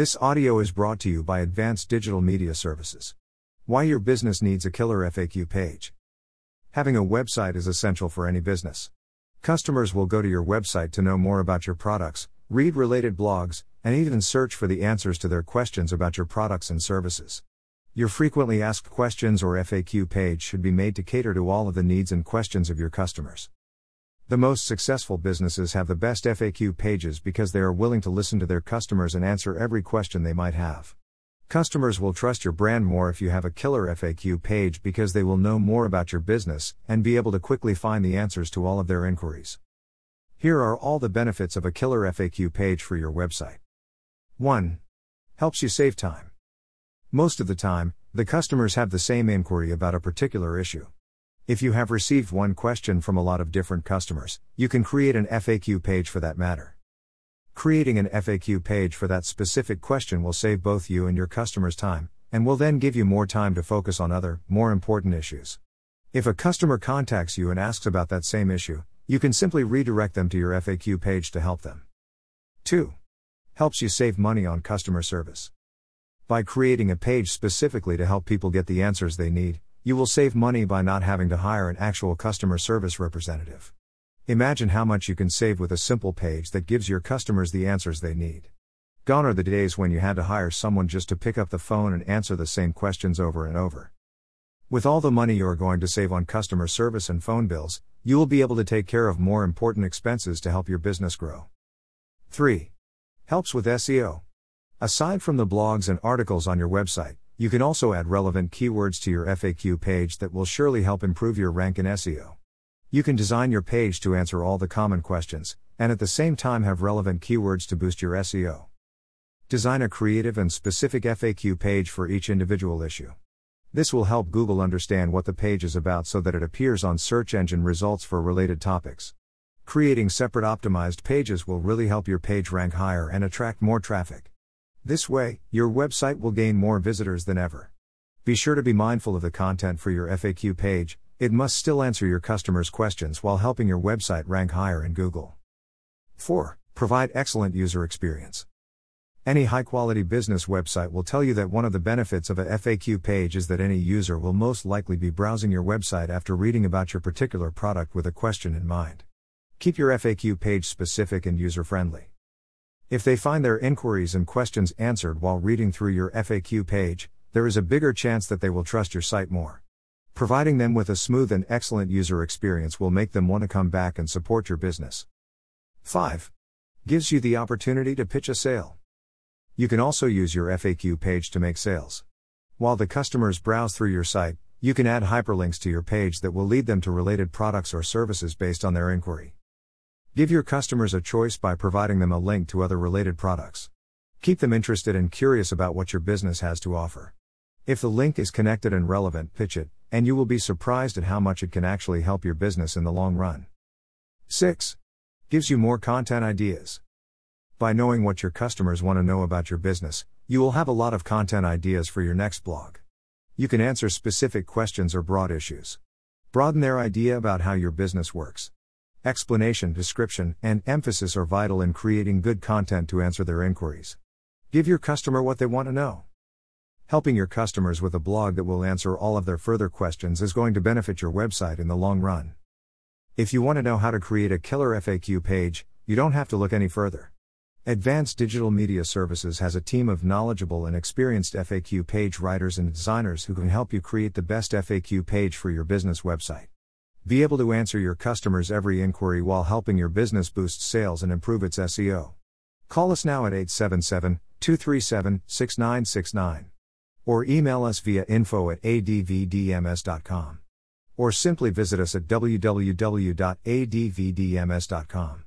This audio is brought to you by Advanced Digital Media Services. Why your business needs a killer FAQ page. Having a website is essential for any business. Customers will go to your website to know more about your products, read related blogs, and even search for the answers to their questions about your products and services. Your frequently asked questions or FAQ page should be made to cater to all of the needs and questions of your customers. The most successful businesses have the best FAQ pages because they are willing to listen to their customers and answer every question they might have. Customers will trust your brand more if you have a killer FAQ page because they will know more about your business and be able to quickly find the answers to all of their inquiries. Here are all the benefits of a killer FAQ page for your website. 1. Helps you save time. Most of the time, the customers have the same inquiry about a particular issue. If you have received one question from a lot of different customers, you can create an FAQ page for that matter. Creating an FAQ page for that specific question will save both you and your customers time, and will then give you more time to focus on other, more important issues. If a customer contacts you and asks about that same issue, you can simply redirect them to your FAQ page to help them. 2. Helps you save money on customer service. By creating a page specifically to help people get the answers they need, you will save money by not having to hire an actual customer service representative. Imagine how much you can save with a simple page that gives your customers the answers they need. Gone are the days when you had to hire someone just to pick up the phone and answer the same questions over and over. With all the money you are going to save on customer service and phone bills, you will be able to take care of more important expenses to help your business grow. 3. Helps with SEO. Aside from the blogs and articles on your website, you can also add relevant keywords to your FAQ page that will surely help improve your rank in SEO. You can design your page to answer all the common questions, and at the same time have relevant keywords to boost your SEO. Design a creative and specific FAQ page for each individual issue. This will help Google understand what the page is about so that it appears on search engine results for related topics. Creating separate optimized pages will really help your page rank higher and attract more traffic. This way, your website will gain more visitors than ever. Be sure to be mindful of the content for your FAQ page, it must still answer your customers' questions while helping your website rank higher in Google. 4. Provide excellent user experience. Any high quality business website will tell you that one of the benefits of a FAQ page is that any user will most likely be browsing your website after reading about your particular product with a question in mind. Keep your FAQ page specific and user friendly. If they find their inquiries and questions answered while reading through your FAQ page, there is a bigger chance that they will trust your site more. Providing them with a smooth and excellent user experience will make them want to come back and support your business. 5. Gives you the opportunity to pitch a sale. You can also use your FAQ page to make sales. While the customers browse through your site, you can add hyperlinks to your page that will lead them to related products or services based on their inquiry. Give your customers a choice by providing them a link to other related products. Keep them interested and curious about what your business has to offer. If the link is connected and relevant, pitch it, and you will be surprised at how much it can actually help your business in the long run. 6. Gives you more content ideas. By knowing what your customers want to know about your business, you will have a lot of content ideas for your next blog. You can answer specific questions or broad issues. Broaden their idea about how your business works. Explanation, description, and emphasis are vital in creating good content to answer their inquiries. Give your customer what they want to know. Helping your customers with a blog that will answer all of their further questions is going to benefit your website in the long run. If you want to know how to create a killer FAQ page, you don't have to look any further. Advanced Digital Media Services has a team of knowledgeable and experienced FAQ page writers and designers who can help you create the best FAQ page for your business website. Be able to answer your customers' every inquiry while helping your business boost sales and improve its SEO. Call us now at 877 237 6969. Or email us via info at advdms.com. Or simply visit us at www.advdms.com.